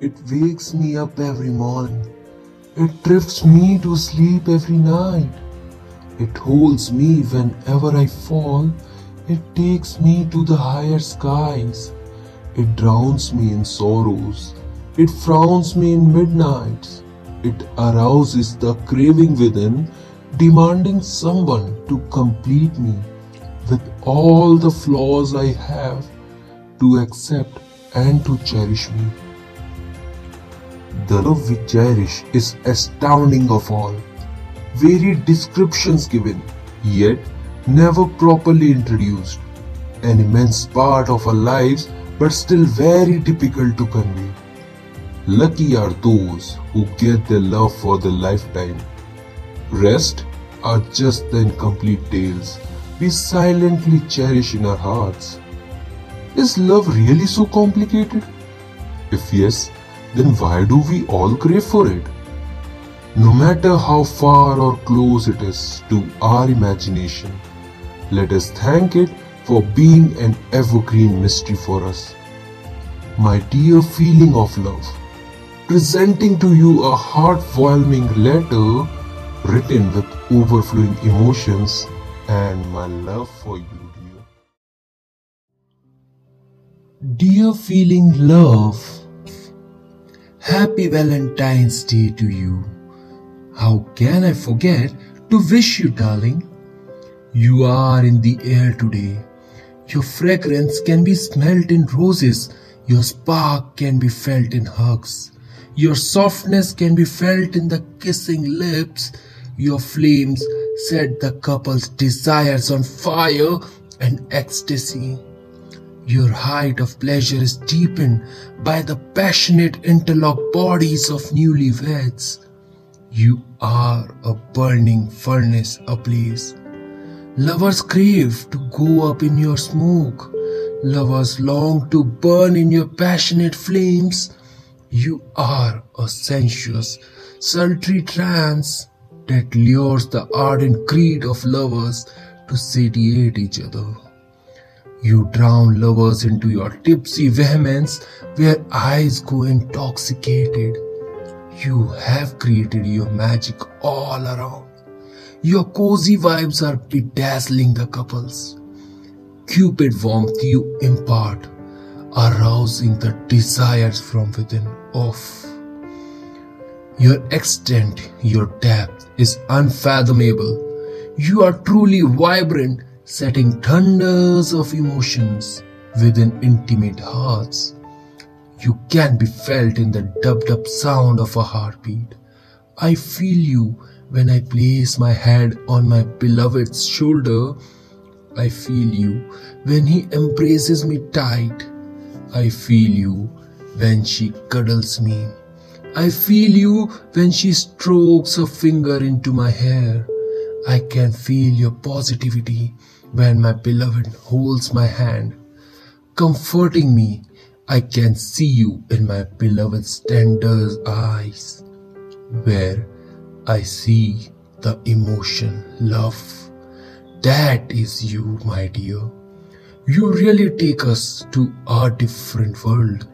It wakes me up every morning. It drifts me to sleep every night. It holds me whenever I fall. It takes me to the higher skies. It drowns me in sorrows. It frowns me in midnights. It arouses the craving within, demanding someone to complete me with all the flaws I have, to accept and to cherish me. The love we cherish is astounding of all. Varied descriptions given, yet never properly introduced. An immense part of our lives, but still very difficult to convey. Lucky are those who get their love for the lifetime. Rest are just the incomplete tales we silently cherish in our hearts. Is love really so complicated? If yes, then why do we all crave for it? No matter how far or close it is to our imagination, let us thank it for being an evergreen mystery for us. My dear feeling of love, presenting to you a heartwarming letter written with overflowing emotions and my love for you, dear. Dear feeling love, Happy Valentine's Day to you. How can I forget to wish you, darling? You are in the air today. Your fragrance can be smelt in roses. Your spark can be felt in hugs. Your softness can be felt in the kissing lips. Your flames set the couple's desires on fire and ecstasy. Your height of pleasure is deepened by the passionate interlocked bodies of newlyweds. You are a burning furnace ablaze. Lovers crave to go up in your smoke. Lovers long to burn in your passionate flames. You are a sensuous, sultry trance that lures the ardent greed of lovers to satiate each other. You drown lovers into your tipsy vehemence where eyes go intoxicated. You have created your magic all around. Your cozy vibes are bedazzling the couples. Cupid warmth you impart, arousing the desires from within. Off. Your extent, your depth is unfathomable. You are truly vibrant, setting thunders of emotions within intimate hearts. You can be felt in the dubbed up sound of a heartbeat. I feel you when I place my head on my beloved's shoulder. I feel you when he embraces me tight. I feel you when she cuddles me. I feel you when she strokes a finger into my hair. I can feel your positivity when my beloved holds my hand, comforting me I can see you in my beloved's tender eyes, where I see the emotion, love. That is you, my dear. You really take us to a different world.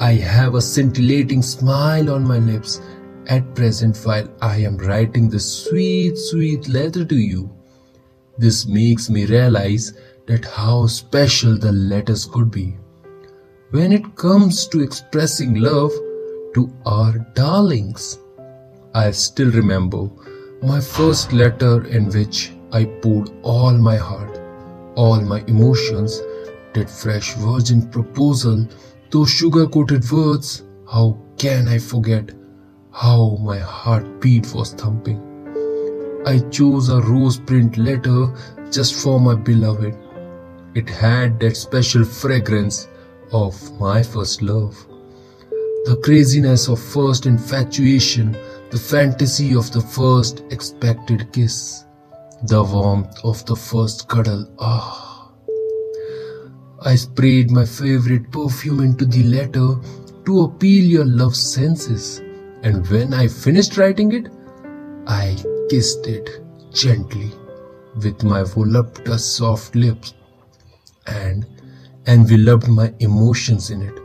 I have a scintillating smile on my lips at present while I am writing this sweet, sweet letter to you. This makes me realize that how special the letters could be when it comes to expressing love to our darlings. I still remember my first letter in which I poured all my heart, all my emotions, that fresh virgin proposal, those sugar coated words. How can I forget how my heartbeat was thumping? I chose a rose print letter just for my beloved. It had that special fragrance of my first love. The craziness of first infatuation, the fantasy of the first expected kiss, the warmth of the first cuddle. Ah! I sprayed my favorite perfume into the letter to appeal your love senses, and when I finished writing it, I kissed it gently with my voluptuous soft lips and enveloped my emotions in it.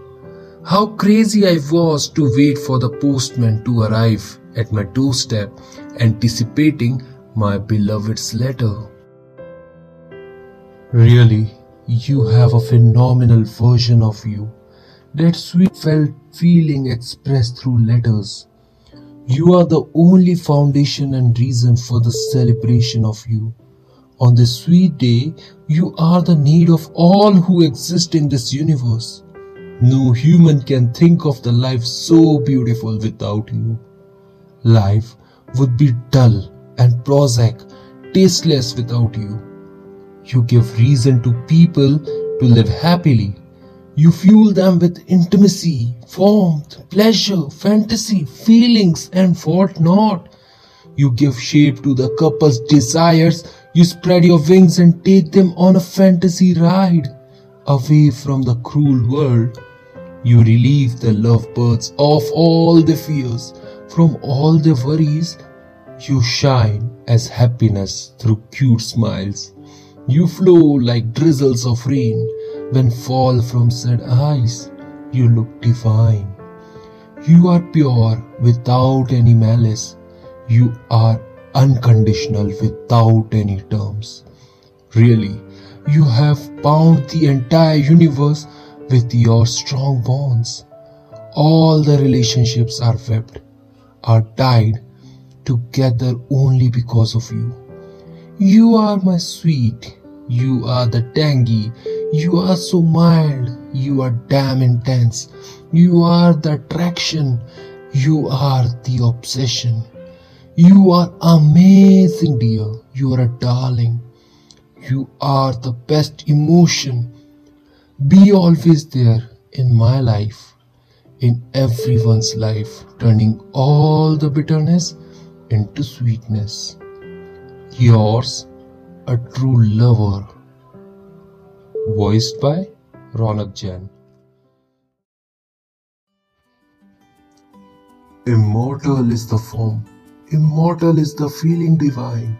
how crazy I was to wait for the postman to arrive at my doorstep, anticipating my beloved's letter. Really, you have a phenomenal version of you. That sweet felt feeling expressed through letters. You are the only foundation and reason for the celebration of you. On this sweet day, you are the need of all who exist in this universe. No human can think of the life so beautiful without you. Life would be dull and prosaic, tasteless without you. You give reason to people to live happily. You fuel them with intimacy, warmth, pleasure, fantasy, feelings, and what not. You give shape to the couple's desires. You spread your wings and take them on a fantasy ride away from the cruel world. You relieve the lovebirds of all their fears, from all their worries. You shine as happiness through cute smiles. You flow like drizzles of rain when fall from sad eyes. You look divine. You are pure without any malice. You are unconditional without any terms. Really, you have bound the entire universe with your strong bonds. All the relationships are webbed, are tied together only because of you. You are my sweet, you are the tangy, you are so mild, you are damn intense, you are the attraction, you are the obsession. You are amazing, dear. You are a darling. You are the best emotion. Be always there in my life, in everyone's life, turning all the bitterness into sweetness. Yours, a true lover. Voiced by Ronak Jain. Immortal is the form, immortal is the feeling divine.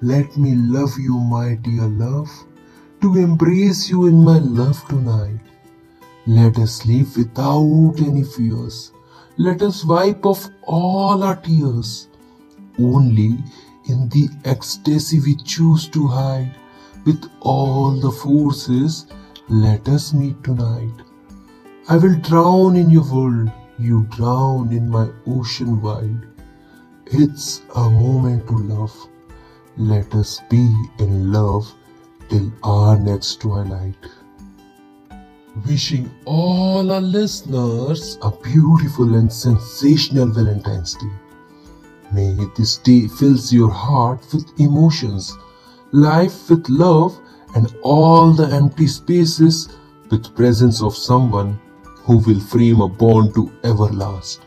Let me love you, my dear love, to embrace you in my love tonight. Let us live without any fears. Let us wipe off all our tears. Only in the ecstasy we choose to hide. With all the forces, let us meet tonight. I will drown in your world, you drown in my ocean wide. It's a moment to love. Let us be in love till our next twilight. Wishing all our listeners a beautiful and sensational Valentine's Day. May this day fills your heart with emotions, life with love, and all the empty spaces with presence of someone who will frame a bond to everlast.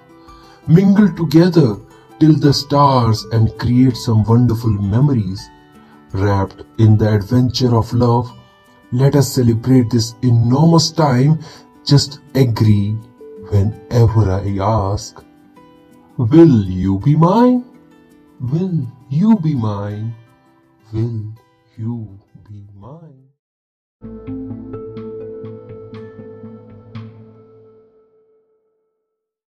Mingle together till the stars and create some wonderful memories. Wrapped in the adventure of love, let us celebrate this enormous time. Just agree whenever I ask, Will you be mine? Will you be mine? Will you be mine?